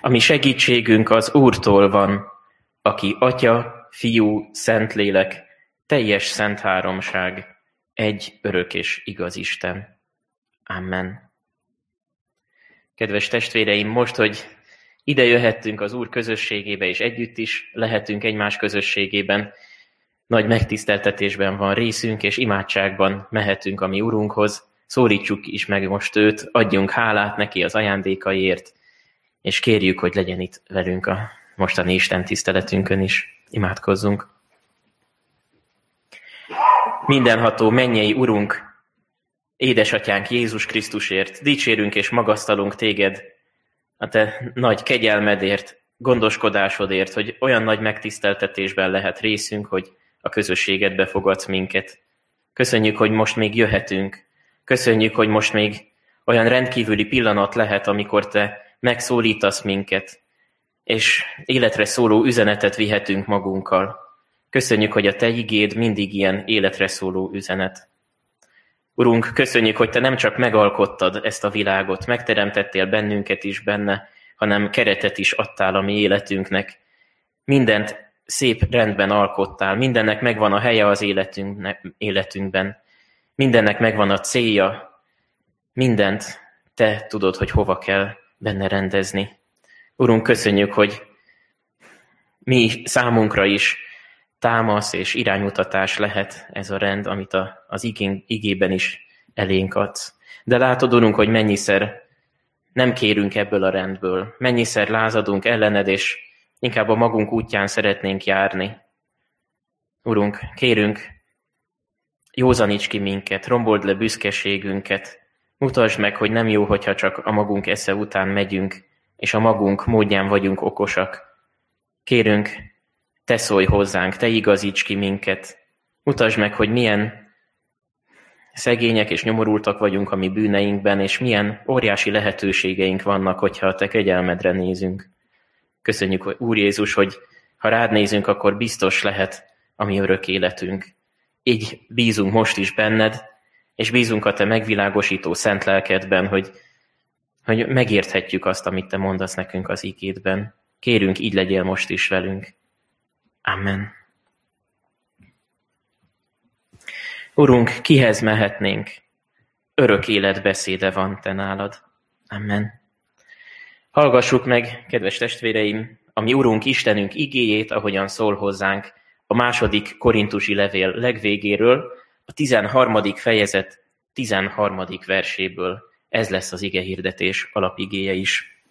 Ami segítségünk az Úrtól van, aki Atya, Fiú, Szentlélek, teljes szent háromság, egy örök és igaz Isten. Amen. Kedves testvéreim, most, hogy ide jöhettünk az Úr közösségébe, és együtt is lehetünk egymás közösségében, nagy megtiszteltetésben van részünk, és imádságban mehetünk a mi Urunkhoz, szólítsuk is meg most őt, adjunk hálát neki az ajándékaiért, és kérjük, hogy legyen itt velünk a mostani Isten tiszteletünkön is. Imádkozzunk. Mindenható mennyei Urunk, édesatyánk Jézus Krisztusért, dicsérünk és magasztalunk téged a te nagy kegyelmedért, gondoskodásodért, hogy olyan nagy megtiszteltetésben lehet részünk, hogy a közösségedbe befogadsz minket. Köszönjük, hogy most még jöhetünk. Köszönjük, hogy most még olyan rendkívüli pillanat lehet, amikor te megszólítasz minket, és életre szóló üzenetet vihetünk magunkkal. Köszönjük, hogy a Te igéd mindig ilyen életre szóló üzenet. Urunk, köszönjük, hogy Te nem csak megalkottad ezt a világot, megteremtettél bennünket is benne, hanem keretet is adtál a mi életünknek. Mindent szép rendben alkottál, mindennek megvan a helye az életünkben, mindennek megvan a célja, mindent Te tudod, hogy hova kell benne rendezni. Urunk, köszönjük, hogy mi számunkra is támasz és iránymutatás lehet ez a rend, amit a, az igén, igében is elénk adsz. De látod, Urunk, hogy mennyiszer nem kérünk ebből a rendből, mennyiszer lázadunk ellened, és inkább a magunk útján szeretnénk járni. Urunk, kérünk, józaníts ki minket, rombold le büszkeségünket, mutasd meg, hogy nem jó, hogyha csak a magunk esze után megyünk, és a magunk módján vagyunk okosak. Kérünk, te szólj hozzánk, te igazíts ki minket. Mutasd meg, hogy milyen szegények és nyomorultak vagyunk a mi bűneinkben, és milyen óriási lehetőségeink vannak, hogyha a te kegyelmedre nézünk. Köszönjük, Úr Jézus, hogy ha rád nézünk, akkor biztos lehet a mi örök életünk. Így bízunk most is benned, és bízunk a te megvilágosító szent lelkedben, hogy hogy megérthetjük azt, amit te mondasz nekünk az ígédben. Kérünk, így legyél most is velünk. Amen. Urunk, kihez mehetnénk? Örök életbeszéde van te nálad. Amen. Hallgassuk meg, kedves testvéreim, a mi Urunk Istenünk igéjét, ahogyan szól hozzánk a második korintusi levél legvégéről, a 13. fejezet 13. verséből. Ez lesz az ige hirdetés alapigéje is.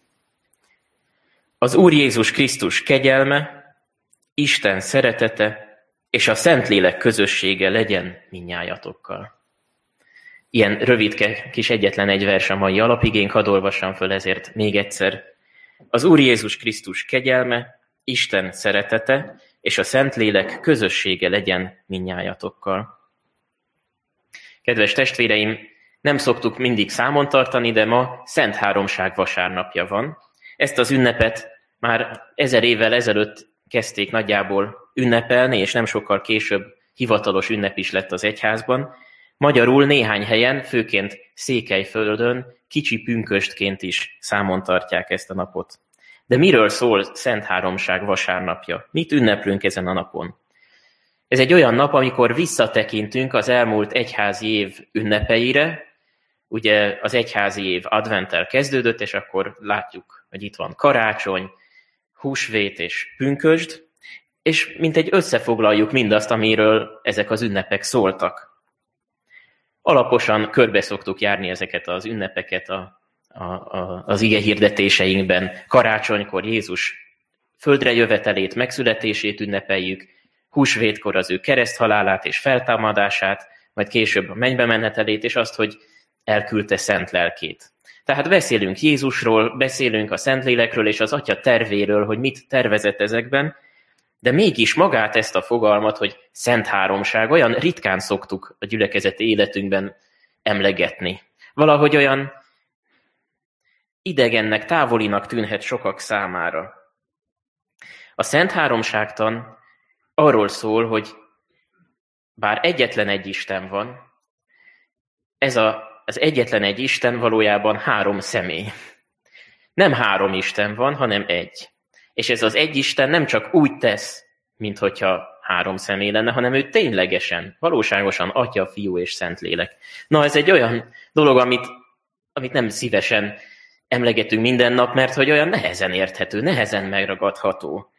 Az Úr Jézus Krisztus kegyelme, Isten szeretete és a Szentlélek közössége legyen minnyájatokkal. Ilyen rövidke kis egyetlen egy vers a mai alapigénk, hadd olvassam föl ezért még egyszer. Az Úr Jézus Krisztus kegyelme, Isten szeretete és a Szentlélek közössége legyen minnyájatokkal. Kedves testvéreim, nem szoktuk mindig számon tartani, de ma Szent Háromság vasárnapja van. Ezt az ünnepet már ezer évvel ezelőtt kezdték nagyjából ünnepelni, és nem sokkal később hivatalos ünnep is lett az egyházban. Magyarul néhány helyen, főként Székelyföldön kicsi pünköstként is számon tartják ezt a napot. De miről szól Szent Háromság vasárnapja? Mit ünneplünk ezen a napon? Ez egy olyan nap, amikor visszatekintünk az elmúlt egyházi év ünnepeire, ugye az egyházi év adventtel kezdődött, és akkor látjuk, hogy itt van karácsony, húsvét és pünkösd, és mint egy összefoglaljuk mindazt, amiről ezek az ünnepek szóltak. Alaposan körbe szoktuk járni ezeket az ünnepeket a, a, a, az ige hirdetéseinkben. Karácsonykor Jézus földre jövetelét, megszületését ünnepeljük, húsvétkor az ő kereszthalálát és feltámadását, majd később a mennybe menetelét, és azt, hogy elküldte szent lelkét. Tehát beszélünk Jézusról, beszélünk a Szentlélekről és az Atya tervéről, hogy mit tervezett ezekben, de mégis magát ezt a fogalmat, hogy Szent Háromság, olyan ritkán szoktuk a gyülekezeti életünkben emlegetni. Valahogy olyan idegennek, távolinak tűnhet sokak számára. A Szent Háromságtan arról szól, hogy bár egyetlen egy Isten van, ez a az egyetlen egy Isten valójában három személy. Nem három Isten van, hanem egy. És ez az egy Isten nem csak úgy tesz, mint hogyha három személy lenne, hanem ő ténylegesen, valóságosan Atya, Fiú és Szentlélek. Na, ez egy olyan dolog, amit, amit nem szívesen emlegetünk minden nap, mert hogy olyan nehezen érthető, nehezen megragadható.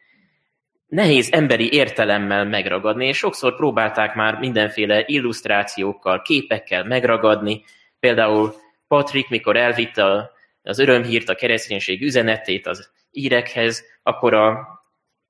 Nehéz emberi értelemmel megragadni, és sokszor próbálták már mindenféle illusztrációkkal, képekkel megragadni. Például Patrik, mikor elvitte az örömhírt, a kereszténység üzenetét az írekhez, akkor a,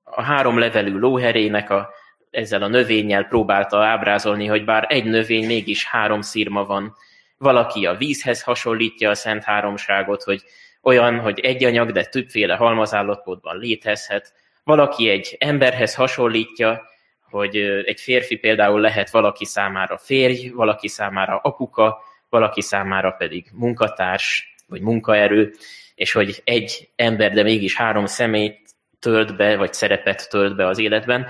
a három levelű lóherének a, ezzel a növényel próbálta ábrázolni, hogy bár egy növény, mégis három szírma van. Valaki a vízhez hasonlítja a Szent Háromságot, hogy olyan, hogy egy anyag, de többféle halmazállapotban létezhet. Valaki egy emberhez hasonlítja, hogy egy férfi például lehet valaki számára férj, valaki számára apuka, valaki számára pedig munkatárs, vagy munkaerő, és hogy egy ember, de mégis három személyt tölt be, vagy szerepet tölt be az életben.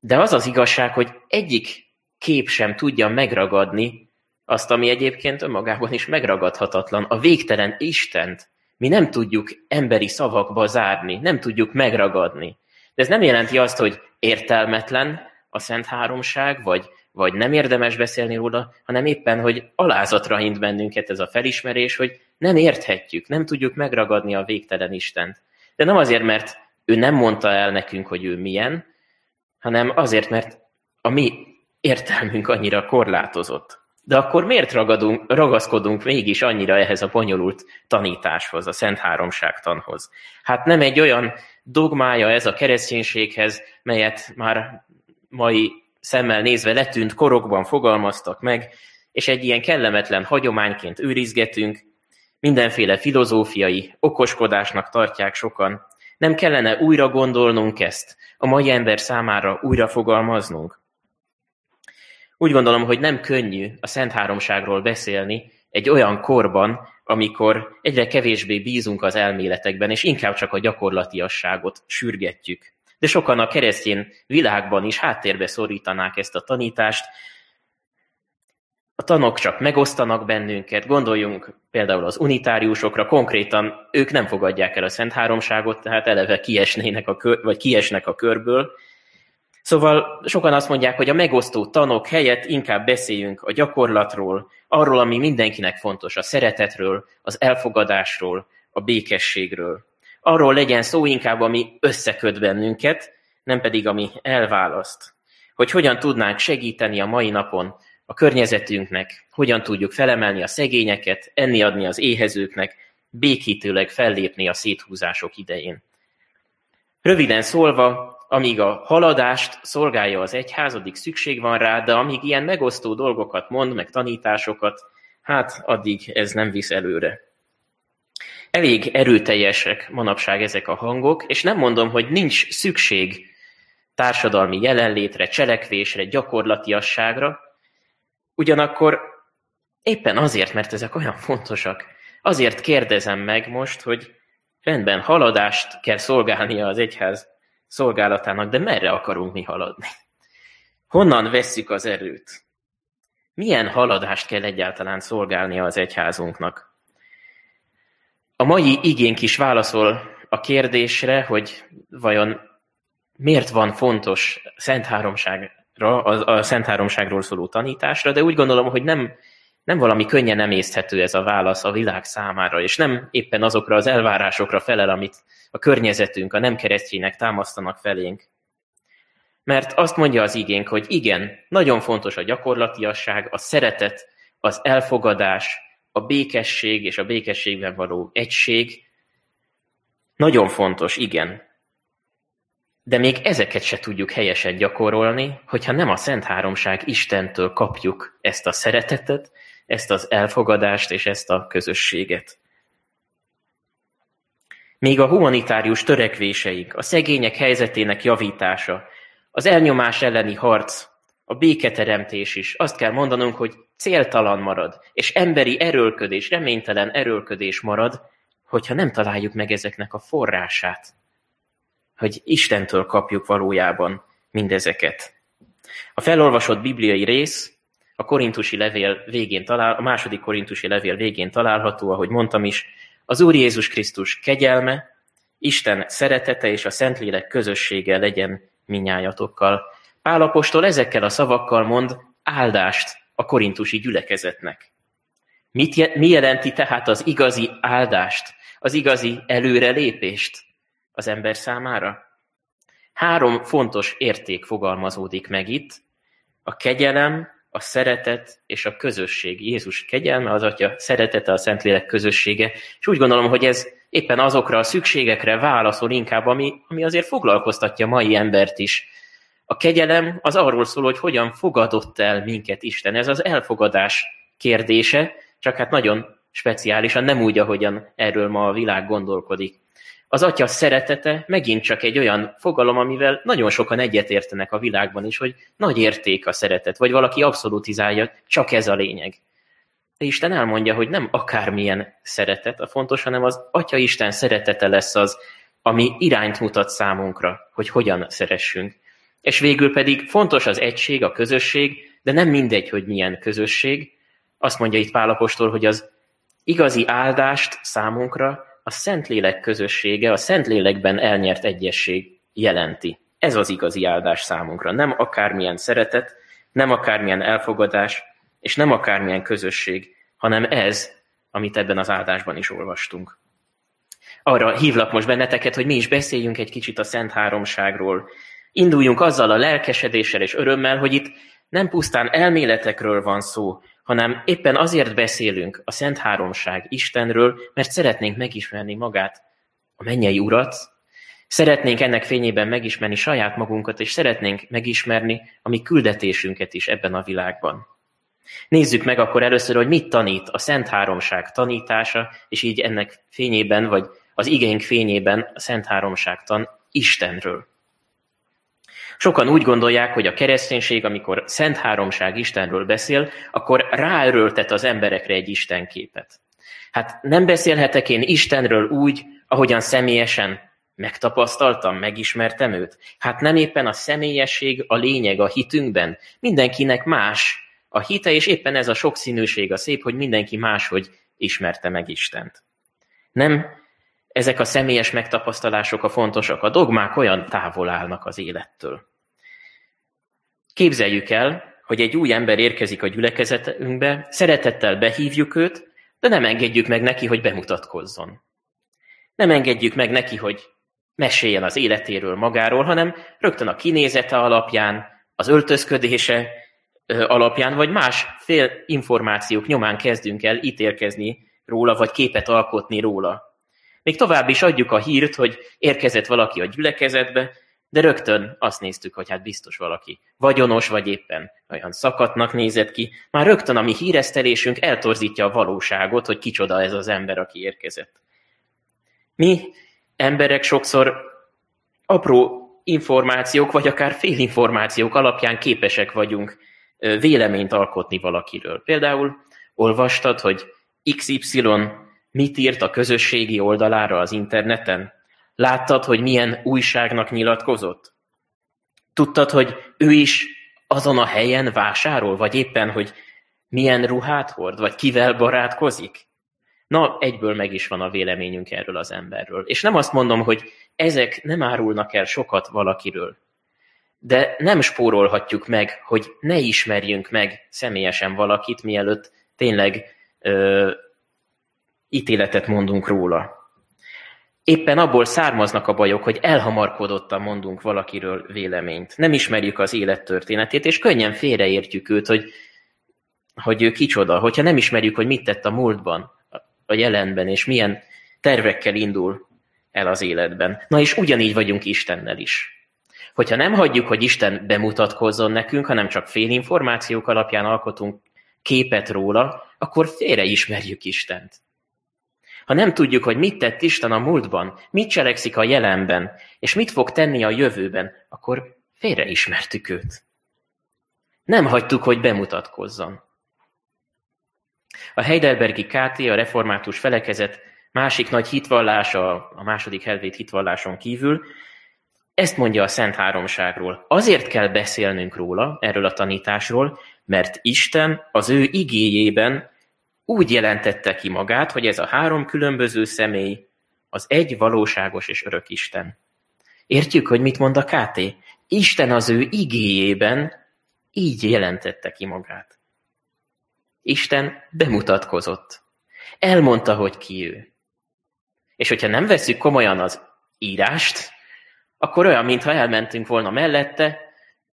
De az az igazság, hogy egyik kép sem tudja megragadni azt, ami egyébként önmagában is megragadhatatlan, a végtelen Istent. Mi nem tudjuk emberi szavakba zárni, nem tudjuk megragadni. De ez nem jelenti azt, hogy értelmetlen a Szent Háromság, vagy, vagy nem érdemes beszélni róla, hanem éppen, hogy alázatra hint bennünket ez a felismerés, hogy nem érthetjük, nem tudjuk megragadni a végtelen Istent. De nem azért, mert ő nem mondta el nekünk, hogy ő milyen, hanem azért, mert a mi értelmünk annyira korlátozott. De akkor miért ragadunk, ragaszkodunk mégis annyira ehhez a bonyolult tanításhoz, a Szent Háromság tanhoz? Hát nem egy olyan dogmája ez a kereszténységhez, melyet már mai szemmel nézve letűnt korokban fogalmaztak meg, és egy ilyen kellemetlen hagyományként őrizgetünk, mindenféle filozófiai okoskodásnak tartják sokan. Nem kellene újra gondolnunk ezt, a mai ember számára újra fogalmaznunk? Úgy gondolom, hogy nem könnyű a Szent Háromságról beszélni egy olyan korban, amikor egyre kevésbé bízunk az elméletekben, és inkább csak a gyakorlatiasságot sürgetjük. De sokan a keresztény világban is háttérbe szorítanák ezt a tanítást, a tanok csak megosztanak bennünket, gondoljunk például az unitáriusokra, konkrétan ők nem fogadják el a Szent Háromságot, tehát eleve kiesnének a kör, vagy kiesnek a körből. Szóval sokan azt mondják, hogy a megosztó tanok helyett inkább beszéljünk a gyakorlatról, arról, ami mindenkinek fontos, a szeretetről, az elfogadásról, a békességről. Arról legyen szó inkább, ami összeköt bennünket, nem pedig ami elválaszt. Hogy hogyan tudnánk segíteni a mai napon a környezetünknek, hogyan tudjuk felemelni a szegényeket, enni adni az éhezőknek, békítőleg fellépni a széthúzások idején. Röviden szólva, amíg a haladást szolgálja az egyház, addig szükség van rá, de amíg ilyen megosztó dolgokat mond, meg tanításokat, hát addig ez nem visz előre. Elég erőteljesek manapság ezek a hangok, és nem mondom, hogy nincs szükség társadalmi jelenlétre, cselekvésre, gyakorlatiasságra, Ugyanakkor éppen azért, mert ezek olyan fontosak, azért kérdezem meg most, hogy rendben, haladást kell szolgálnia az egyház szolgálatának, de merre akarunk mi haladni? Honnan vesszük az erőt? Milyen haladást kell egyáltalán szolgálnia az egyházunknak? A mai igénk is válaszol a kérdésre, hogy vajon miért van fontos Szent Háromság a, a Szent Háromságról szóló tanításra, de úgy gondolom, hogy nem, nem valami könnyen emészthető ez a válasz a világ számára, és nem éppen azokra az elvárásokra felel, amit a környezetünk, a nem keresztjének támasztanak felénk. Mert azt mondja az igénk, hogy igen, nagyon fontos a gyakorlatiasság, a szeretet, az elfogadás, a békesség és a békességben való egység. Nagyon fontos, igen, de még ezeket se tudjuk helyesen gyakorolni, hogyha nem a Szent Háromság Istentől kapjuk ezt a szeretetet, ezt az elfogadást és ezt a közösséget. Még a humanitárius törekvéseink, a szegények helyzetének javítása, az elnyomás elleni harc, a béketeremtés is, azt kell mondanunk, hogy céltalan marad, és emberi erőlködés, reménytelen erőlködés marad, hogyha nem találjuk meg ezeknek a forrását hogy Istentől kapjuk valójában mindezeket. A felolvasott bibliai rész a korintusi levél végén talál, a második korintusi levél végén található, ahogy mondtam is, az Úr Jézus Krisztus kegyelme, Isten szeretete és a Szentlélek közössége legyen minnyájatokkal. Pálapostól ezekkel a szavakkal mond áldást a korintusi gyülekezetnek. Mit, mi jelenti tehát az igazi áldást, az igazi előrelépést az ember számára? Három fontos érték fogalmazódik meg itt. A kegyelem, a szeretet és a közösség. Jézus kegyelme, az Atya szeretete, a Szentlélek közössége. És úgy gondolom, hogy ez éppen azokra a szükségekre válaszol inkább, ami, ami azért foglalkoztatja mai embert is. A kegyelem az arról szól, hogy hogyan fogadott el minket Isten. Ez az elfogadás kérdése, csak hát nagyon speciálisan, nem úgy, ahogyan erről ma a világ gondolkodik. Az atya szeretete megint csak egy olyan fogalom, amivel nagyon sokan egyetértenek a világban is, hogy nagy érték a szeretet, vagy valaki abszolutizálja, csak ez a lényeg. De Isten elmondja, hogy nem akármilyen szeretet a fontos, hanem az Atya Isten szeretete lesz az, ami irányt mutat számunkra, hogy hogyan szeressünk. És végül pedig fontos az egység, a közösség, de nem mindegy, hogy milyen közösség. Azt mondja itt Pálapostól, hogy az igazi áldást számunkra a Szentlélek közössége, a Szentlélekben elnyert egyesség jelenti. Ez az igazi áldás számunkra. Nem akármilyen szeretet, nem akármilyen elfogadás, és nem akármilyen közösség, hanem ez, amit ebben az áldásban is olvastunk. Arra hívlak most benneteket, hogy mi is beszéljünk egy kicsit a Szent Háromságról. Induljunk azzal a lelkesedéssel és örömmel, hogy itt nem pusztán elméletekről van szó, hanem éppen azért beszélünk a Szent Háromság Istenről, mert szeretnénk megismerni magát, a mennyei Urat, szeretnénk ennek fényében megismerni saját magunkat, és szeretnénk megismerni a mi küldetésünket is ebben a világban. Nézzük meg akkor először, hogy mit tanít a Szent Háromság tanítása, és így ennek fényében, vagy az igénk fényében a Szent Háromság tan Istenről. Sokan úgy gondolják, hogy a kereszténység, amikor Szent Háromság Istenről beszél, akkor ráerőltet az emberekre egy Istenképet. Hát nem beszélhetek én Istenről úgy, ahogyan személyesen megtapasztaltam, megismertem őt? Hát nem éppen a személyesség a lényeg a hitünkben. Mindenkinek más a hite, és éppen ez a sokszínűség a szép, hogy mindenki máshogy ismerte meg Istent. Nem ezek a személyes megtapasztalások a fontosak, a dogmák olyan távol állnak az élettől. Képzeljük el, hogy egy új ember érkezik a gyülekezetünkbe, szeretettel behívjuk őt, de nem engedjük meg neki, hogy bemutatkozzon. Nem engedjük meg neki, hogy meséljen az életéről magáról, hanem rögtön a kinézete alapján, az öltözködése alapján, vagy más fél információk nyomán kezdünk el ítélkezni róla, vagy képet alkotni róla. Még tovább is adjuk a hírt, hogy érkezett valaki a gyülekezetbe, de rögtön azt néztük, hogy hát biztos valaki vagyonos, vagy éppen olyan szakatnak nézett ki. Már rögtön a mi híresztelésünk eltorzítja a valóságot, hogy kicsoda ez az ember, aki érkezett. Mi emberek sokszor apró információk, vagy akár félinformációk alapján képesek vagyunk véleményt alkotni valakiről. Például olvastad, hogy XY mit írt a közösségi oldalára az interneten? Láttad, hogy milyen újságnak nyilatkozott? Tudtad, hogy ő is azon a helyen vásárol, vagy éppen, hogy milyen ruhát hord, vagy kivel barátkozik? Na, egyből meg is van a véleményünk erről az emberről. És nem azt mondom, hogy ezek nem árulnak el sokat valakiről. De nem spórolhatjuk meg, hogy ne ismerjünk meg személyesen valakit, mielőtt tényleg ö, ítéletet mondunk róla. Éppen abból származnak a bajok, hogy elhamarkodottan mondunk valakiről véleményt. Nem ismerjük az élettörténetét, és könnyen félreértjük őt, hogy, hogy ő kicsoda. Hogyha nem ismerjük, hogy mit tett a múltban, a jelenben, és milyen tervekkel indul el az életben. Na és ugyanígy vagyunk Istennel is. Hogyha nem hagyjuk, hogy Isten bemutatkozzon nekünk, hanem csak félinformációk alapján alkotunk képet róla, akkor félre ismerjük Istent. Ha nem tudjuk, hogy mit tett Isten a múltban, mit cselekszik a jelenben, és mit fog tenni a jövőben, akkor félreismertük őt. Nem hagytuk, hogy bemutatkozzon. A Heidelbergi KT, a református felekezet másik nagy hitvallása, a második helvét hitvalláson kívül, ezt mondja a Szent Háromságról. Azért kell beszélnünk róla, erről a tanításról, mert Isten az ő igéjében úgy jelentette ki magát, hogy ez a három különböző személy az egy valóságos és örök Isten. Értjük, hogy mit mond a KT? Isten az ő igéjében így jelentette ki magát. Isten bemutatkozott. Elmondta, hogy ki ő. És hogyha nem veszük komolyan az írást, akkor olyan, mintha elmentünk volna mellette,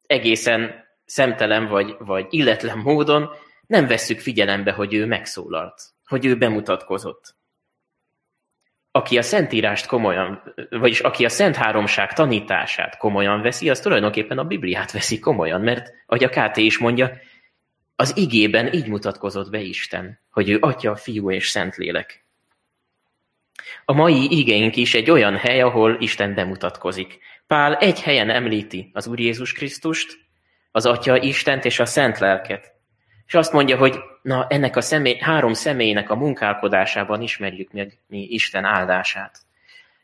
egészen szemtelen vagy, vagy illetlen módon, nem vesszük figyelembe, hogy ő megszólalt, hogy ő bemutatkozott. Aki a Szentírást komolyan, vagyis aki a Szent Háromság tanítását komolyan veszi, az tulajdonképpen a Bibliát veszi komolyan, mert, ahogy a KT is mondja, az igében így mutatkozott be Isten, hogy ő Atya, Fiú és Szentlélek. A mai igénk is egy olyan hely, ahol Isten bemutatkozik. Pál egy helyen említi az Úr Jézus Krisztust, az Atya Istent és a Szent Lelket. És azt mondja, hogy na ennek a személy, három személynek a munkálkodásában ismerjük meg mi Isten áldását.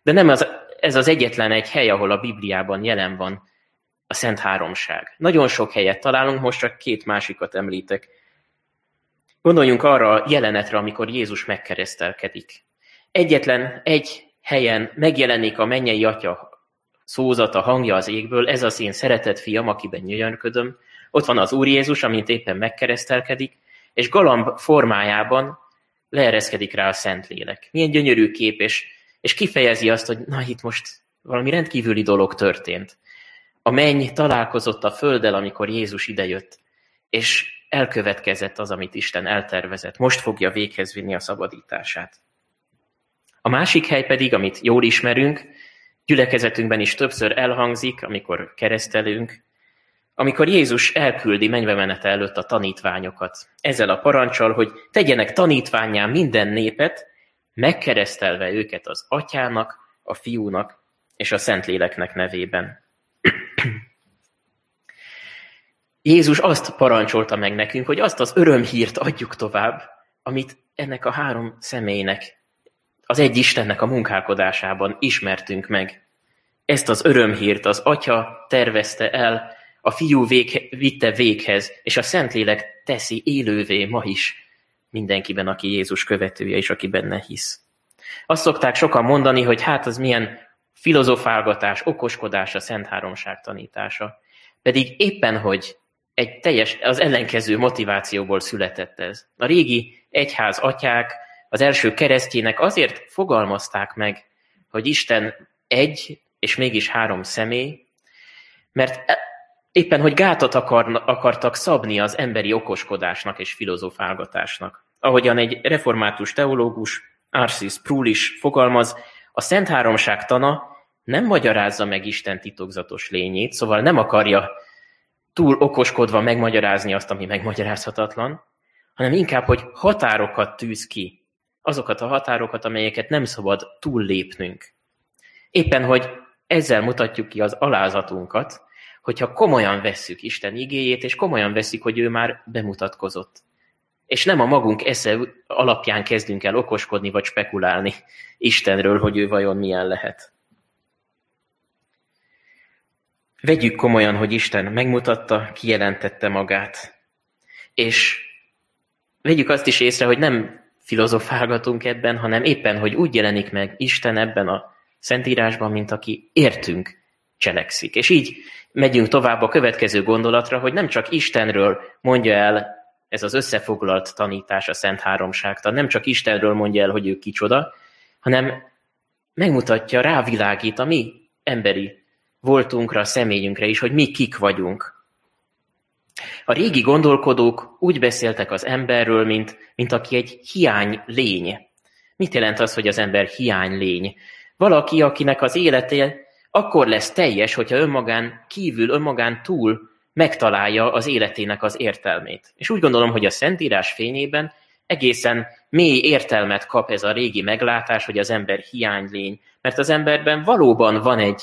De nem az, ez az egyetlen egy hely, ahol a Bibliában jelen van a Szent Háromság. Nagyon sok helyet találunk, most csak két másikat említek. Gondoljunk arra a jelenetre, amikor Jézus megkeresztelkedik. Egyetlen egy helyen megjelenik a mennyei atya szózata, hangja az égből, ez az én szeretett fiam, akiben nyöjjönködöm. Ott van az Úr Jézus, amint éppen megkeresztelkedik, és galamb formájában leereszkedik rá a Szentlélek. Milyen gyönyörű kép, és, és kifejezi azt, hogy na itt most valami rendkívüli dolog történt. A menny találkozott a földdel, amikor Jézus idejött, és elkövetkezett az, amit Isten eltervezett. Most fogja véghez vinni a szabadítását. A másik hely pedig, amit jól ismerünk, gyülekezetünkben is többször elhangzik, amikor keresztelünk, amikor Jézus elküldi mennybe menete előtt a tanítványokat, ezzel a parancsal, hogy tegyenek tanítványá minden népet, megkeresztelve őket az atyának, a fiúnak és a Szentléleknek nevében. Jézus azt parancsolta meg nekünk, hogy azt az örömhírt adjuk tovább, amit ennek a három személynek, az egy Istennek a munkálkodásában ismertünk meg. Ezt az örömhírt az Atya tervezte el, a Fiú vég, vitte véghez, és a Szentlélek teszi élővé ma is mindenkiben, aki Jézus követője, és aki benne hisz. Azt szokták sokan mondani, hogy hát az milyen filozofálgatás, okoskodás a Szent Háromság tanítása. Pedig éppen, hogy egy teljes, az ellenkező motivációból született ez. A régi egyház atyák az első keresztjének azért fogalmazták meg, hogy Isten egy és mégis három személy, mert éppen, hogy gátat akar, akartak szabni az emberi okoskodásnak és filozofálgatásnak. Ahogyan egy református teológus, Arcis Prúl is fogalmaz, a Szent Háromság tana nem magyarázza meg Isten titokzatos lényét, szóval nem akarja túl okoskodva megmagyarázni azt, ami megmagyarázhatatlan, hanem inkább, hogy határokat tűz ki, azokat a határokat, amelyeket nem szabad túllépnünk. Éppen, hogy ezzel mutatjuk ki az alázatunkat, hogyha komolyan vesszük Isten igéjét, és komolyan veszik, hogy ő már bemutatkozott. És nem a magunk esze alapján kezdünk el okoskodni vagy spekulálni Istenről, hogy ő vajon milyen lehet. Vegyük komolyan, hogy Isten megmutatta, kijelentette magát. És vegyük azt is észre, hogy nem filozofálgatunk ebben, hanem éppen, hogy úgy jelenik meg Isten ebben a Szentírásban, mint aki értünk cselekszik. És így megyünk tovább a következő gondolatra, hogy nem csak Istenről mondja el ez az összefoglalt tanítás a Szent Háromságtan, nem csak Istenről mondja el, hogy ő kicsoda, hanem megmutatja, rávilágít a mi emberi voltunkra, személyünkre is, hogy mi kik vagyunk. A régi gondolkodók úgy beszéltek az emberről, mint, mint aki egy hiány lény. Mit jelent az, hogy az ember hiány lény? Valaki, akinek az élete akkor lesz teljes, hogyha önmagán kívül, önmagán túl megtalálja az életének az értelmét. És úgy gondolom, hogy a Szentírás fényében egészen mély értelmet kap ez a régi meglátás, hogy az ember hiánylény, mert az emberben valóban van egy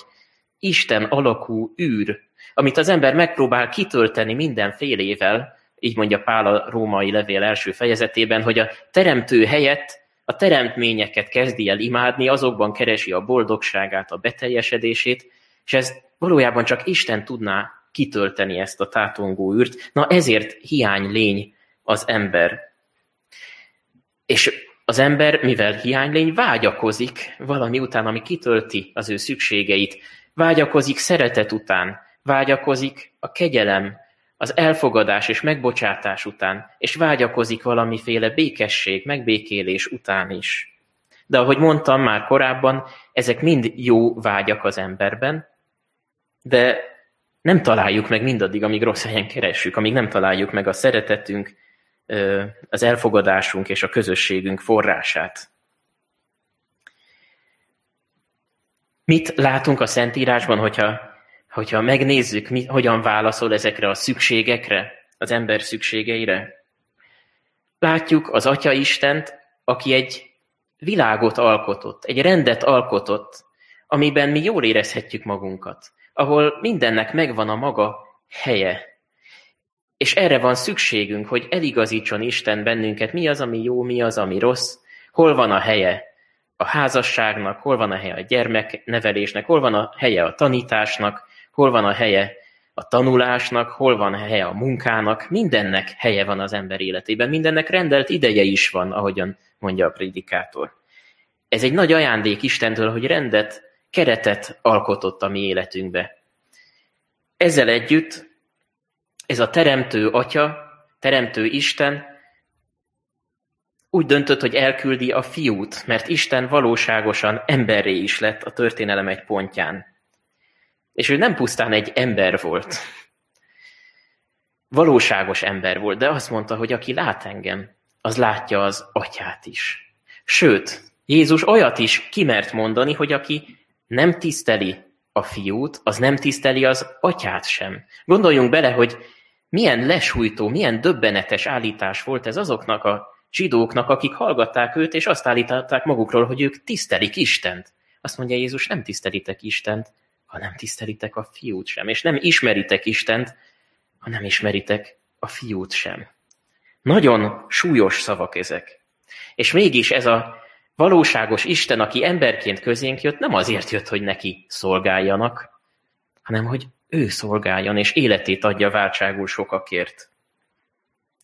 Isten alakú űr, amit az ember megpróbál kitölteni mindenfélével, így mondja Pál a római levél első fejezetében, hogy a teremtő helyett a teremtményeket kezdi el imádni, azokban keresi a boldogságát, a beteljesedését, és ez valójában csak Isten tudná kitölteni ezt a tátongó űrt. Na ezért hiány lény az ember. És az ember, mivel hiánylény, vágyakozik valami után, ami kitölti az ő szükségeit. Vágyakozik szeretet után, vágyakozik a kegyelem, az elfogadás és megbocsátás után, és vágyakozik valamiféle békesség, megbékélés után is. De ahogy mondtam már korábban, ezek mind jó vágyak az emberben, de nem találjuk meg mindaddig, amíg rossz helyen keressük, amíg nem találjuk meg a szeretetünk, az elfogadásunk és a közösségünk forrását. Mit látunk a Szentírásban, hogyha, hogyha megnézzük, mi, hogyan válaszol ezekre a szükségekre, az ember szükségeire? Látjuk az Atya Istent, aki egy világot alkotott, egy rendet alkotott, amiben mi jól érezhetjük magunkat, ahol mindennek megvan a maga helye. És erre van szükségünk, hogy eligazítson Isten bennünket, mi az, ami jó, mi az, ami rossz, hol van a helye a házasságnak, hol van a helye a gyermeknevelésnek, hol van a helye a tanításnak, hol van a helye a tanulásnak, hol van a helye a munkának, mindennek helye van az ember életében, mindennek rendelt ideje is van, ahogyan mondja a prédikátor. Ez egy nagy ajándék Istentől, hogy rendet, keretet alkotott a mi életünkbe. Ezzel együtt ez a teremtő atya, teremtő Isten úgy döntött, hogy elküldi a fiút, mert Isten valóságosan emberré is lett a történelem egy pontján. És ő nem pusztán egy ember volt. Valóságos ember volt, de azt mondta, hogy aki lát engem, az látja az atyát is. Sőt, Jézus olyat is kimert mondani, hogy aki nem tiszteli a fiút, az nem tiszteli az atyát sem. Gondoljunk bele, hogy milyen lesújtó, milyen döbbenetes állítás volt ez azoknak a zsidóknak, akik hallgatták őt, és azt állították magukról, hogy ők tisztelik Istent. Azt mondja Jézus, nem tisztelitek Istent, ha nem tisztelitek a fiút sem. És nem ismeritek Istent, ha nem ismeritek a fiút sem. Nagyon súlyos szavak ezek. És mégis ez a valóságos Isten, aki emberként közénk jött, nem azért jött, hogy neki szolgáljanak, hanem hogy ő szolgáljon, és életét adja váltságul sokakért.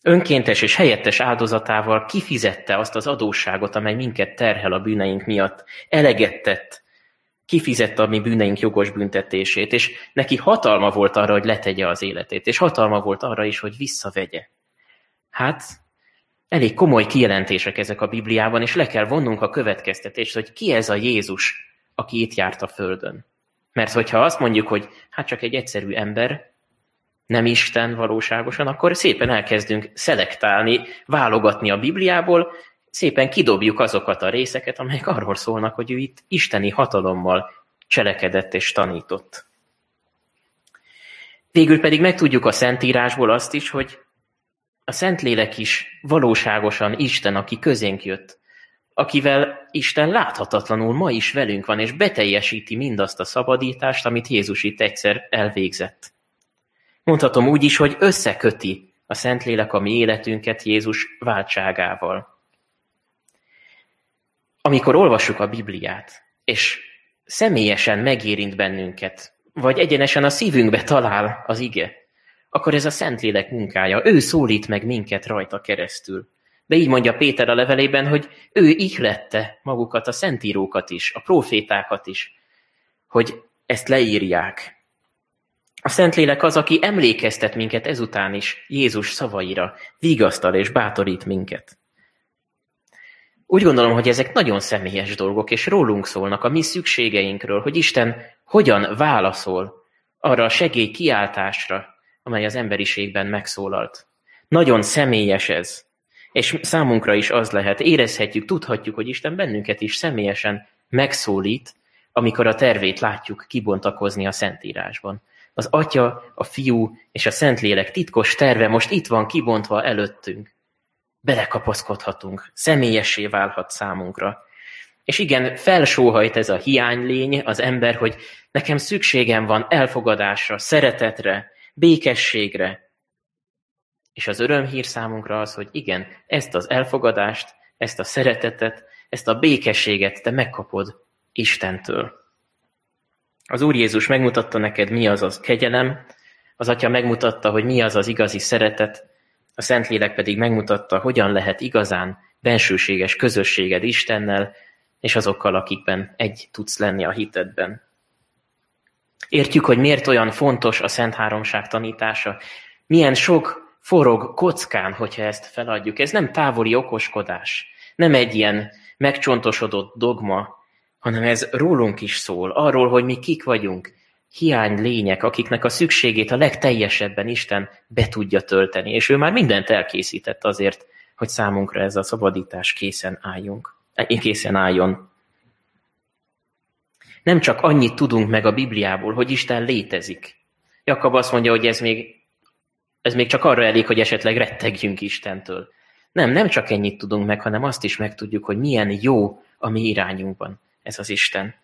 Önkéntes és helyettes áldozatával kifizette azt az adósságot, amely minket terhel a bűneink miatt. Eleget tett, kifizette a mi bűneink jogos büntetését, és neki hatalma volt arra, hogy letegye az életét, és hatalma volt arra is, hogy visszavegye. Hát, elég komoly kijelentések ezek a Bibliában, és le kell vonnunk a következtetést, hogy ki ez a Jézus, aki itt járt a Földön. Mert hogyha azt mondjuk, hogy hát csak egy egyszerű ember, nem Isten valóságosan, akkor szépen elkezdünk szelektálni, válogatni a Bibliából, szépen kidobjuk azokat a részeket, amelyek arról szólnak, hogy ő itt isteni hatalommal cselekedett és tanított. Végül pedig megtudjuk a Szentírásból azt is, hogy a Szentlélek is valóságosan Isten, aki közénk jött, akivel Isten láthatatlanul ma is velünk van, és beteljesíti mindazt a szabadítást, amit Jézus itt egyszer elvégzett. Mondhatom úgy is, hogy összeköti a Szentlélek a mi életünket Jézus váltságával. Amikor olvassuk a Bibliát, és személyesen megérint bennünket, vagy egyenesen a szívünkbe talál az ige, akkor ez a Szentlélek munkája. Ő szólít meg minket rajta keresztül. De így mondja Péter a levelében, hogy ő ihlette magukat, a szentírókat is, a profétákat is, hogy ezt leírják. A Szentlélek az, aki emlékeztet minket ezután is Jézus szavaira, vigasztal és bátorít minket. Úgy gondolom, hogy ezek nagyon személyes dolgok, és rólunk szólnak, a mi szükségeinkről, hogy Isten hogyan válaszol arra a segély amely az emberiségben megszólalt. Nagyon személyes ez. És számunkra is az lehet, érezhetjük, tudhatjuk, hogy Isten bennünket is személyesen megszólít, amikor a tervét látjuk kibontakozni a Szentírásban. Az Atya, a Fiú és a Szentlélek titkos terve most itt van kibontva előttünk. Belekapaszkodhatunk, személyessé válhat számunkra. És igen, felsóhajt ez a hiánylény, az ember, hogy nekem szükségem van elfogadásra, szeretetre, békességre. És az örömhír számunkra az, hogy igen, ezt az elfogadást, ezt a szeretetet, ezt a békességet te megkapod Istentől. Az Úr Jézus megmutatta neked, mi az az kegyelem, az Atya megmutatta, hogy mi az az igazi szeretet, a Szentlélek pedig megmutatta, hogyan lehet igazán bensőséges közösséged Istennel, és azokkal, akikben egy tudsz lenni a hitedben. Értjük, hogy miért olyan fontos a Szent Háromság tanítása. Milyen sok forog kockán, hogyha ezt feladjuk. Ez nem távoli okoskodás, nem egy ilyen megcsontosodott dogma, hanem ez rólunk is szól, arról, hogy mi kik vagyunk, hiány lények, akiknek a szükségét a legteljesebben Isten be tudja tölteni, és ő már mindent elkészített azért, hogy számunkra ez a szabadítás készen álljunk, készen álljon. Nem csak annyit tudunk meg a Bibliából, hogy Isten létezik. Jakab azt mondja, hogy ez még, ez még csak arra elég, hogy esetleg rettegjünk Istentől. Nem, nem csak ennyit tudunk meg, hanem azt is megtudjuk, hogy milyen jó a mi irányunkban ez az Isten.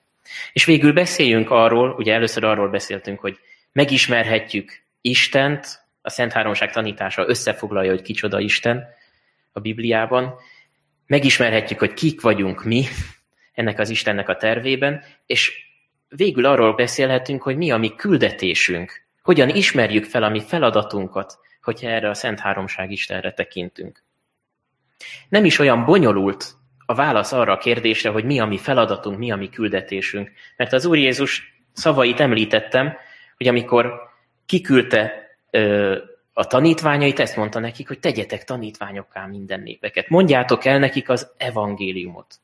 És végül beszéljünk arról, ugye először arról beszéltünk, hogy megismerhetjük Istent, a Szent Háromság tanítása összefoglalja, hogy kicsoda Isten a Bibliában, megismerhetjük, hogy kik vagyunk mi ennek az Istennek a tervében, és végül arról beszélhetünk, hogy mi a mi küldetésünk, hogyan ismerjük fel a mi feladatunkat, hogyha erre a Szent Háromság Istenre tekintünk. Nem is olyan bonyolult a válasz arra a kérdésre, hogy mi a mi feladatunk, mi a mi küldetésünk. Mert az Úr Jézus szavait említettem, hogy amikor kiküldte ö, a tanítványait, ezt mondta nekik, hogy tegyetek tanítványokká minden népeket. Mondjátok el nekik az evangéliumot.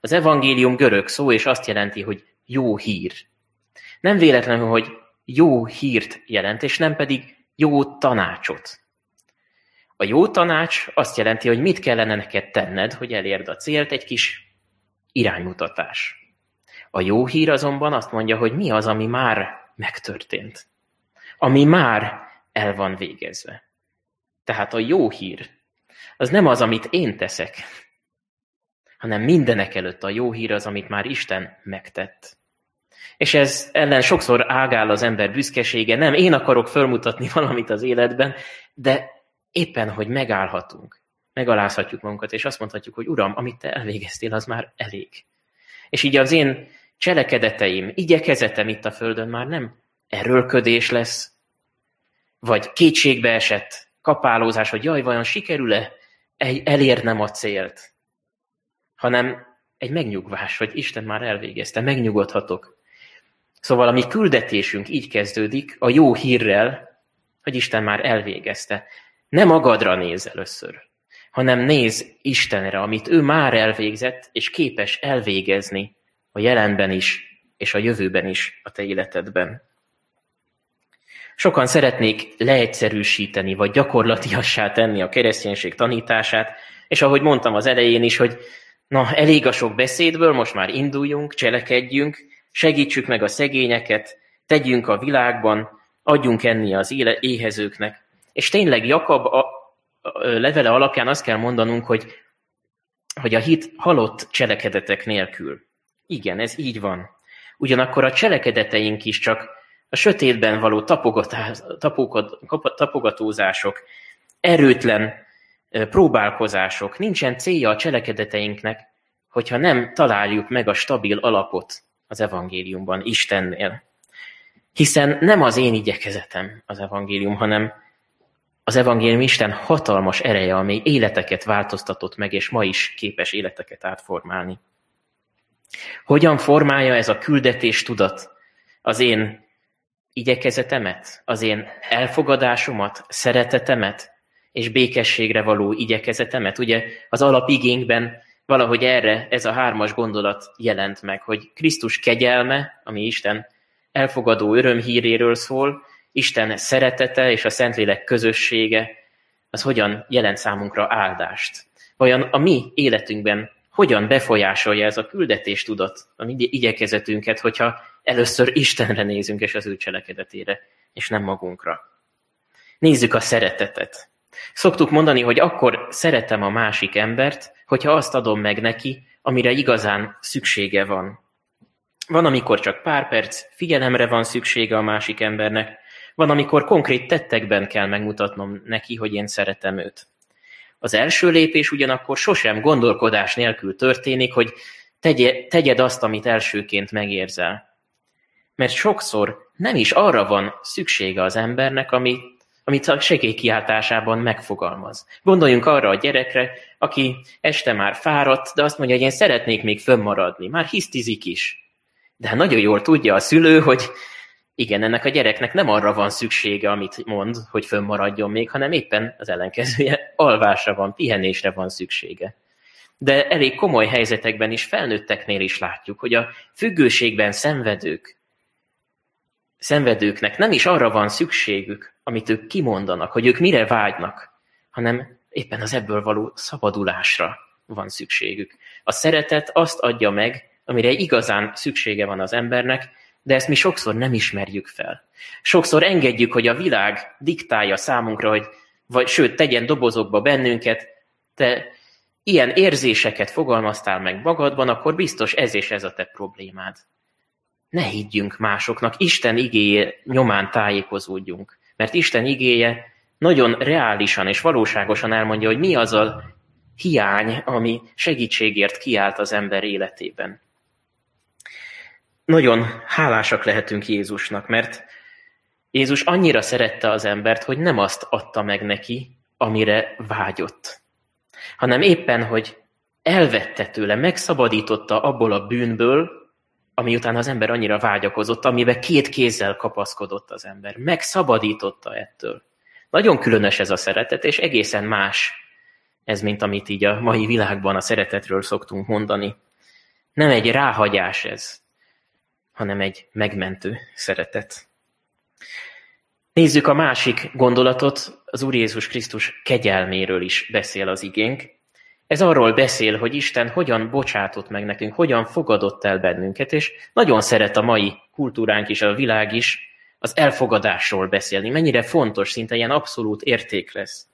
Az evangélium görög szó, és azt jelenti, hogy jó hír. Nem véletlenül, hogy jó hírt jelent, és nem pedig jó tanácsot. A jó tanács azt jelenti, hogy mit kellene neked tenned, hogy elérd a célt, egy kis iránymutatás. A jó hír azonban azt mondja, hogy mi az, ami már megtörtént. Ami már el van végezve. Tehát a jó hír az nem az, amit én teszek, hanem mindenek előtt a jó hír az, amit már Isten megtett. És ez ellen sokszor ágál az ember büszkesége, nem én akarok fölmutatni valamit az életben, de éppen, hogy megállhatunk, megalázhatjuk magunkat, és azt mondhatjuk, hogy Uram, amit te elvégeztél, az már elég. És így az én cselekedeteim, igyekezetem itt a Földön már nem erőlködés lesz, vagy kétségbe esett kapálózás, hogy jaj, vajon sikerül-e elérnem a célt, hanem egy megnyugvás, hogy Isten már elvégezte, megnyugodhatok. Szóval a mi küldetésünk így kezdődik, a jó hírrel, hogy Isten már elvégezte. Nem magadra néz először, hanem néz Istenre, amit ő már elvégzett, és képes elvégezni a jelenben is, és a jövőben is a te életedben. Sokan szeretnék leegyszerűsíteni, vagy gyakorlatiassá tenni a kereszténység tanítását, és ahogy mondtam az elején is, hogy na, elég a sok beszédből, most már induljunk, cselekedjünk, segítsük meg a szegényeket, tegyünk a világban, adjunk enni az éhezőknek. És tényleg Jakab a, levele alapján azt kell mondanunk, hogy, hogy a hit halott cselekedetek nélkül. Igen, ez így van. Ugyanakkor a cselekedeteink is csak a sötétben való tapogatózások, erőtlen próbálkozások. Nincsen célja a cselekedeteinknek, hogyha nem találjuk meg a stabil alapot az evangéliumban, Istennél. Hiszen nem az én igyekezetem az evangélium, hanem az evangélium Isten hatalmas ereje, amely életeket változtatott meg, és ma is képes életeket átformálni. Hogyan formálja ez a küldetés tudat az én igyekezetemet, az én elfogadásomat, szeretetemet, és békességre való igyekezetemet? Ugye az alapigénkben valahogy erre ez a hármas gondolat jelent meg, hogy Krisztus kegyelme, ami Isten elfogadó örömhíréről szól, Isten szeretete és a Szentlélek közössége az hogyan jelent számunkra áldást. Vajon a mi életünkben hogyan befolyásolja ez a küldetés tudat a mi igyekezetünket, hogyha először Istenre nézünk és az ő cselekedetére, és nem magunkra. Nézzük a szeretetet. Szoktuk mondani, hogy akkor szeretem a másik embert, hogyha azt adom meg neki, amire igazán szüksége van. Van, amikor csak pár perc figyelemre van szüksége a másik embernek, van, amikor konkrét tettekben kell megmutatnom neki, hogy én szeretem őt. Az első lépés ugyanakkor sosem gondolkodás nélkül történik, hogy tegye, tegyed azt, amit elsőként megérzel. Mert sokszor nem is arra van szüksége az embernek, ami, amit a segélykiáltásában megfogalmaz. Gondoljunk arra a gyerekre, aki este már fáradt, de azt mondja, hogy én szeretnék még fönnmaradni, már hisztizik is. De hát nagyon jól tudja a szülő, hogy igen, ennek a gyereknek nem arra van szüksége, amit mond, hogy fönnmaradjon még, hanem éppen az ellenkezője, alvásra van, pihenésre van szüksége. De elég komoly helyzetekben is, felnőtteknél is látjuk, hogy a függőségben szenvedők, szenvedőknek nem is arra van szükségük, amit ők kimondanak, hogy ők mire vágynak, hanem éppen az ebből való szabadulásra van szükségük. A szeretet azt adja meg, amire igazán szüksége van az embernek, de ezt mi sokszor nem ismerjük fel. Sokszor engedjük, hogy a világ diktálja számunkra, hogy, vagy sőt, tegyen dobozokba bennünket, te ilyen érzéseket fogalmaztál meg magadban, akkor biztos ez és ez a te problémád. Ne higgyünk másoknak, Isten igéje nyomán tájékozódjunk, mert Isten igéje nagyon reálisan és valóságosan elmondja, hogy mi az a hiány, ami segítségért kiállt az ember életében nagyon hálásak lehetünk Jézusnak, mert Jézus annyira szerette az embert, hogy nem azt adta meg neki, amire vágyott, hanem éppen, hogy elvette tőle, megszabadította abból a bűnből, ami után az ember annyira vágyakozott, amiben két kézzel kapaszkodott az ember. Megszabadította ettől. Nagyon különös ez a szeretet, és egészen más ez, mint amit így a mai világban a szeretetről szoktunk mondani. Nem egy ráhagyás ez, hanem egy megmentő szeretet. Nézzük a másik gondolatot, az Úr Jézus Krisztus kegyelméről is beszél az igénk. Ez arról beszél, hogy Isten hogyan bocsátott meg nekünk, hogyan fogadott el bennünket, és nagyon szeret a mai kultúránk is, a világ is az elfogadásról beszélni. Mennyire fontos, szinte ilyen abszolút érték lesz.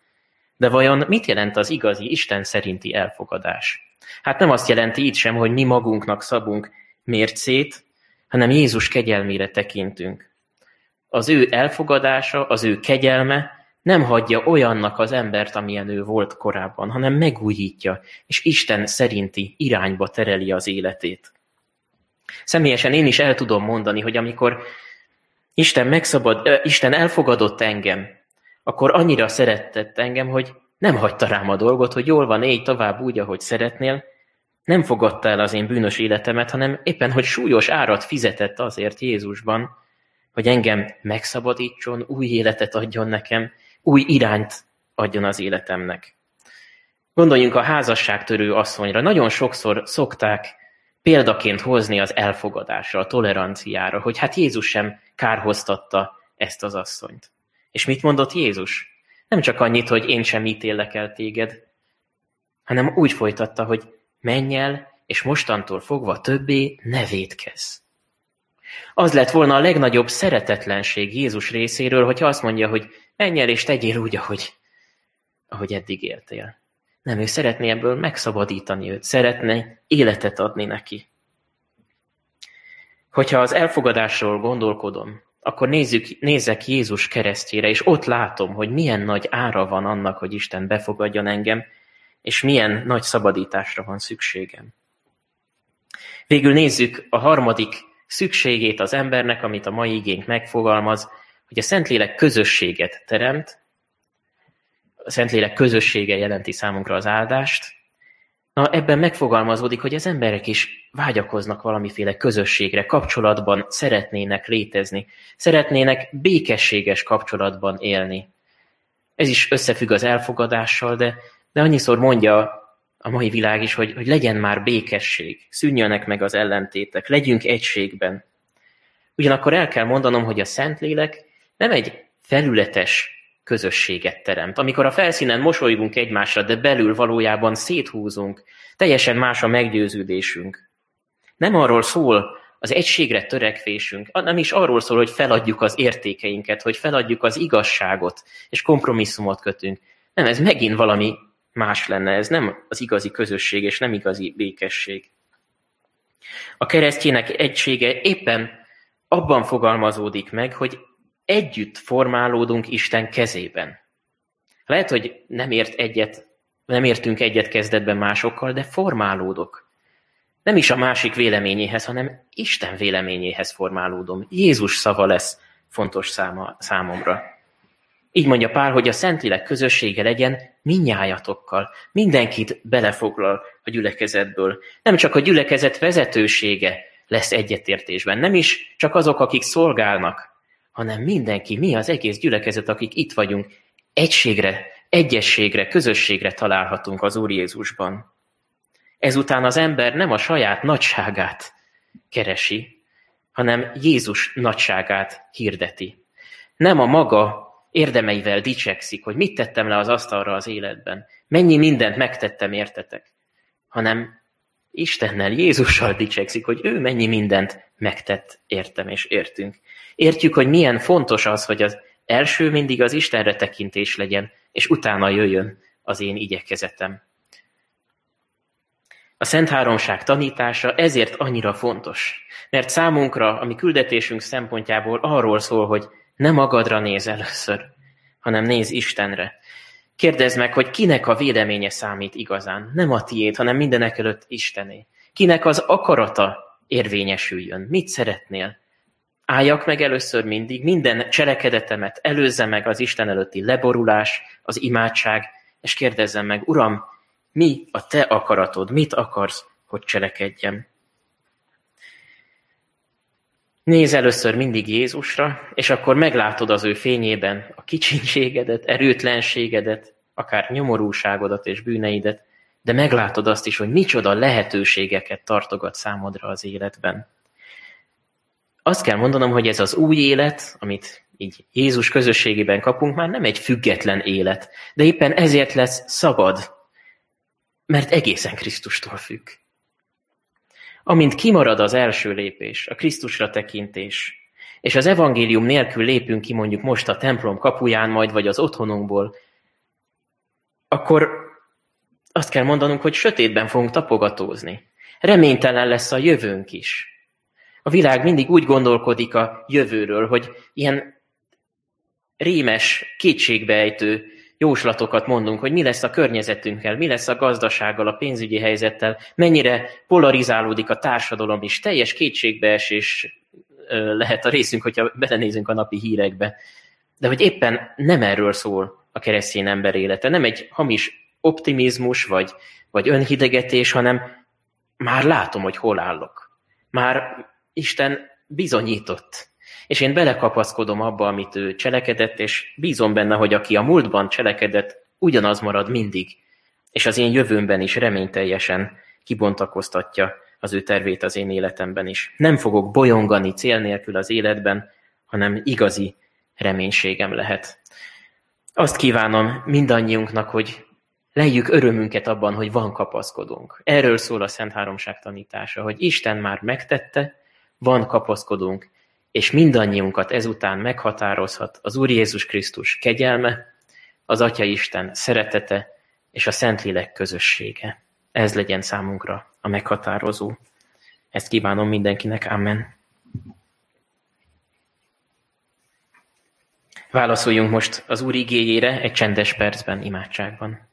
De vajon mit jelent az igazi, Isten szerinti elfogadás? Hát nem azt jelenti itt sem, hogy mi magunknak szabunk mércét, hanem Jézus kegyelmére tekintünk. Az ő elfogadása, az ő kegyelme nem hagyja olyannak az embert, amilyen ő volt korábban, hanem megújítja, és Isten szerinti irányba tereli az életét. Személyesen én is el tudom mondani, hogy amikor Isten, megszabad, Isten elfogadott engem, akkor annyira szeretett engem, hogy nem hagyta rám a dolgot, hogy jól van, élj tovább úgy, ahogy szeretnél, nem fogadta el az én bűnös életemet, hanem éppen, hogy súlyos árat fizetett azért Jézusban, hogy engem megszabadítson, új életet adjon nekem, új irányt adjon az életemnek. Gondoljunk a házasságtörő asszonyra. Nagyon sokszor szokták példaként hozni az elfogadásra, a toleranciára, hogy hát Jézus sem kárhoztatta ezt az asszonyt. És mit mondott Jézus? Nem csak annyit, hogy én sem ítélek el téged, hanem úgy folytatta, hogy Menj el, és mostantól fogva többé ne védkezz. Az lett volna a legnagyobb szeretetlenség Jézus részéről, hogyha azt mondja, hogy menj el és tegyél úgy, ahogy, ahogy eddig éltél. Nem, ő szeretné ebből megszabadítani őt, szeretne életet adni neki. Hogyha az elfogadásról gondolkodom, akkor nézzük, nézzek Jézus keresztjére, és ott látom, hogy milyen nagy ára van annak, hogy Isten befogadjon engem, és milyen nagy szabadításra van szükségem. Végül nézzük a harmadik szükségét az embernek, amit a mai igénk megfogalmaz, hogy a Szentlélek közösséget teremt, a Szentlélek közössége jelenti számunkra az áldást. Na, ebben megfogalmazódik, hogy az emberek is vágyakoznak valamiféle közösségre, kapcsolatban szeretnének létezni, szeretnének békességes kapcsolatban élni. Ez is összefügg az elfogadással, de de annyiszor mondja a mai világ is, hogy, hogy legyen már békesség, szűnjönek meg az ellentétek, legyünk egységben. Ugyanakkor el kell mondanom, hogy a Szentlélek nem egy felületes közösséget teremt. Amikor a felszínen mosolygunk egymásra, de belül valójában széthúzunk, teljesen más a meggyőződésünk. Nem arról szól az egységre törekvésünk, nem is arról szól, hogy feladjuk az értékeinket, hogy feladjuk az igazságot, és kompromisszumot kötünk. Nem, ez megint valami más lenne. Ez nem az igazi közösség, és nem igazi békesség. A keresztjének egysége éppen abban fogalmazódik meg, hogy együtt formálódunk Isten kezében. Lehet, hogy nem ért egyet, nem értünk egyet kezdetben másokkal, de formálódok. Nem is a másik véleményéhez, hanem Isten véleményéhez formálódom. Jézus szava lesz fontos száma, számomra. Így mondja Pál, hogy a Szentlélek közössége legyen minnyájatokkal. Mindenkit belefoglal a gyülekezetből. Nem csak a gyülekezet vezetősége lesz egyetértésben, nem is csak azok, akik szolgálnak, hanem mindenki, mi az egész gyülekezet, akik itt vagyunk, egységre, egyességre, közösségre találhatunk az Úr Jézusban. Ezután az ember nem a saját nagyságát keresi, hanem Jézus nagyságát hirdeti. Nem a maga érdemeivel dicsekszik, hogy mit tettem le az asztalra az életben, mennyi mindent megtettem értetek, hanem Istennel, Jézussal dicsekszik, hogy ő mennyi mindent megtett értem és értünk. Értjük, hogy milyen fontos az, hogy az első mindig az Istenre tekintés legyen, és utána jöjjön az én igyekezetem. A Szent Háromság tanítása ezért annyira fontos, mert számunkra, a mi küldetésünk szempontjából arról szól, hogy ne magadra néz először, hanem néz Istenre. Kérdezd meg, hogy kinek a véleménye számít igazán. Nem a tiéd, hanem mindenek előtt Istené. Kinek az akarata érvényesüljön. Mit szeretnél? Álljak meg először mindig, minden cselekedetemet előzze meg az Isten előtti leborulás, az imádság, és kérdezzem meg, Uram, mi a te akaratod, mit akarsz, hogy cselekedjem? Nézz először mindig Jézusra, és akkor meglátod az ő fényében a kicsinségedet, erőtlenségedet, akár nyomorúságodat és bűneidet, de meglátod azt is, hogy micsoda lehetőségeket tartogat számodra az életben. Azt kell mondanom, hogy ez az új élet, amit így Jézus közösségében kapunk, már nem egy független élet, de éppen ezért lesz szabad, mert egészen Krisztustól függ. Amint kimarad az első lépés, a Krisztusra tekintés, és az evangélium nélkül lépünk ki mondjuk most a templom kapuján majd, vagy az otthonunkból, akkor azt kell mondanunk, hogy sötétben fogunk tapogatózni. Reménytelen lesz a jövőnk is. A világ mindig úgy gondolkodik a jövőről, hogy ilyen rémes, kétségbejtő jóslatokat mondunk, hogy mi lesz a környezetünkkel, mi lesz a gazdasággal, a pénzügyi helyzettel, mennyire polarizálódik a társadalom is, teljes kétségbeesés lehet a részünk, hogyha belenézünk a napi hírekbe. De hogy éppen nem erről szól a keresztény ember élete, nem egy hamis optimizmus vagy, vagy önhidegetés, hanem már látom, hogy hol állok. Már Isten bizonyított. És én belekapaszkodom abba, amit ő cselekedett, és bízom benne, hogy aki a múltban cselekedett, ugyanaz marad mindig, és az én jövőmben is reményteljesen kibontakoztatja az ő tervét az én életemben is. Nem fogok bolyongani cél nélkül az életben, hanem igazi reménységem lehet. Azt kívánom mindannyiunknak, hogy lejjük örömünket abban, hogy van kapaszkodunk. Erről szól a Szent Háromság tanítása, hogy Isten már megtette, van kapaszkodunk, és mindannyiunkat ezután meghatározhat az Úr Jézus Krisztus kegyelme, az Atya Isten szeretete és a Szentlélek közössége. Ez legyen számunkra a meghatározó. Ezt kívánom mindenkinek, Amen. Válaszoljunk most az Úr igéjére egy csendes percben, imádságban.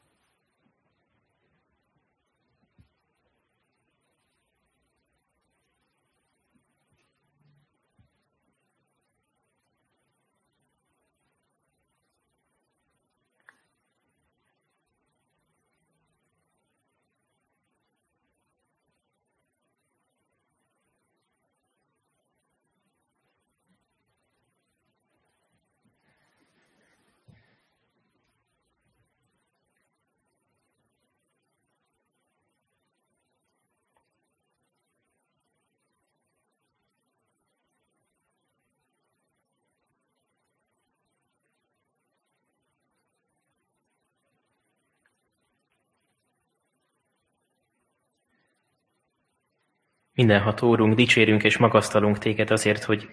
Mindenható Úrunk, dicsérünk és magasztalunk téged azért, hogy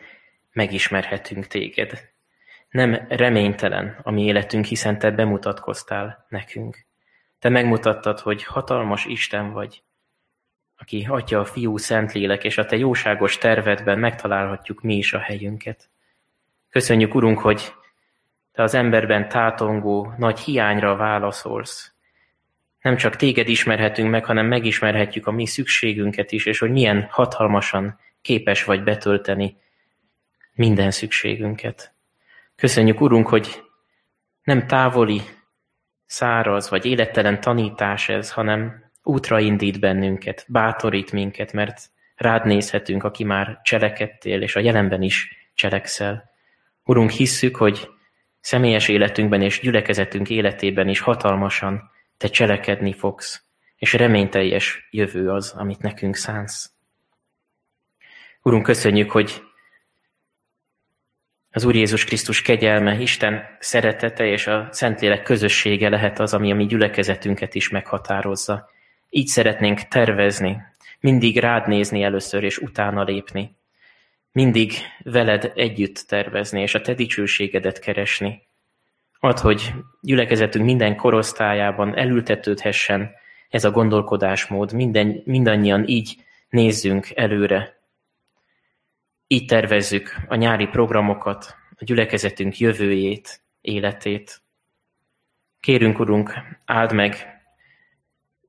megismerhetünk téged. Nem reménytelen a mi életünk, hiszen te bemutatkoztál nekünk. Te megmutattad, hogy hatalmas Isten vagy, aki Atya, a Fiú, Szentlélek, és a te jóságos tervedben megtalálhatjuk mi is a helyünket. Köszönjük, Urunk, hogy te az emberben tátongó nagy hiányra válaszolsz, nem csak téged ismerhetünk meg, hanem megismerhetjük a mi szükségünket is, és hogy milyen hatalmasan képes vagy betölteni minden szükségünket. Köszönjük, Urunk, hogy Nem távoli, száraz vagy élettelen tanítás ez, hanem útra indít bennünket, bátorít minket, mert rád nézhetünk, aki már cselekedtél, és a jelenben is cselekszel. Urunk, hisszük, hogy személyes életünkben és gyülekezetünk életében is hatalmasan te cselekedni fogsz, és reményteljes jövő az, amit nekünk szánsz. Urunk, köszönjük, hogy az Úr Jézus Krisztus kegyelme, Isten szeretete és a Szentlélek közössége lehet az, ami a mi gyülekezetünket is meghatározza. Így szeretnénk tervezni, mindig rád nézni először, és utána lépni. Mindig veled együtt tervezni, és a te dicsőségedet keresni. Ad, hogy gyülekezetünk minden korosztályában elültetődhessen ez a gondolkodásmód, minden, mindannyian így nézzünk előre. Így tervezzük a nyári programokat, a gyülekezetünk jövőjét, életét. Kérünk, Urunk, áld meg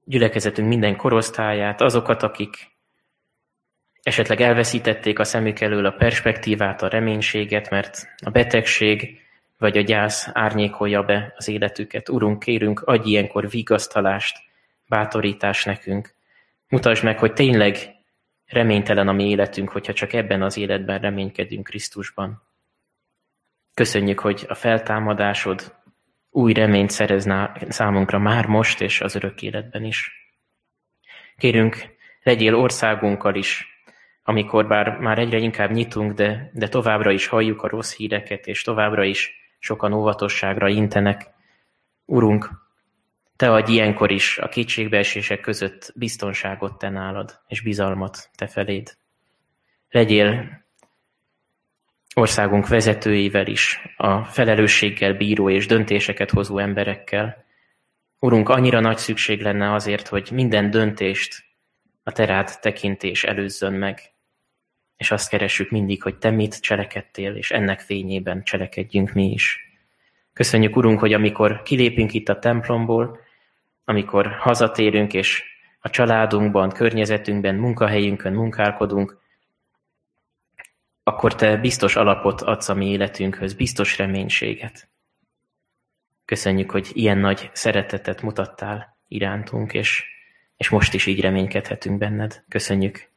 gyülekezetünk minden korosztályát, azokat, akik esetleg elveszítették a szemük elől a perspektívát, a reménységet, mert a betegség vagy a gyász árnyékolja be az életüket. Urunk, kérünk, adj ilyenkor vigasztalást, bátorítás nekünk. Mutasd meg, hogy tényleg reménytelen a mi életünk, hogyha csak ebben az életben reménykedünk Krisztusban. Köszönjük, hogy a feltámadásod új reményt szerez számunkra már most és az örök életben is. Kérünk, legyél országunkkal is, amikor bár már egyre inkább nyitunk, de, de továbbra is halljuk a rossz híreket, és továbbra is sokan óvatosságra intenek. Urunk, te adj ilyenkor is a kétségbeesések között biztonságot te nálad, és bizalmat te feléd. Legyél országunk vezetőivel is, a felelősséggel bíró és döntéseket hozó emberekkel. Urunk, annyira nagy szükség lenne azért, hogy minden döntést a terád tekintés előzzön meg, és azt keressük mindig, hogy te mit cselekedtél, és ennek fényében cselekedjünk mi is. Köszönjük, Urunk, hogy amikor kilépünk itt a templomból, amikor hazatérünk, és a családunkban, környezetünkben, munkahelyünkön munkálkodunk, akkor te biztos alapot adsz a mi életünkhöz, biztos reménységet. Köszönjük, hogy ilyen nagy szeretetet mutattál irántunk, és, és most is így reménykedhetünk benned. Köszönjük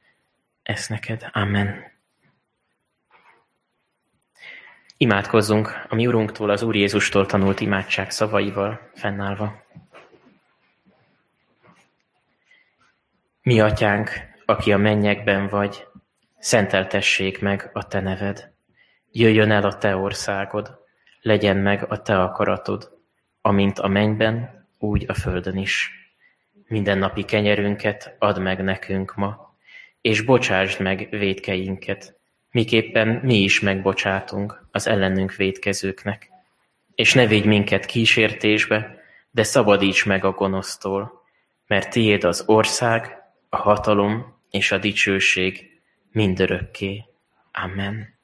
ezt neked. Amen. Imádkozzunk a mi Urunktól, az Úr Jézustól tanult imádság szavaival fennállva. Mi atyánk, aki a mennyekben vagy, szenteltessék meg a te neved. Jöjjön el a te országod, legyen meg a te akaratod, amint a mennyben, úgy a földön is. Minden napi kenyerünket add meg nekünk ma, és bocsásd meg védkeinket, miképpen mi is megbocsátunk az ellenünk védkezőknek. És ne védj minket kísértésbe, de szabadíts meg a gonosztól, mert tiéd az ország, a hatalom és a dicsőség mindörökké. Amen.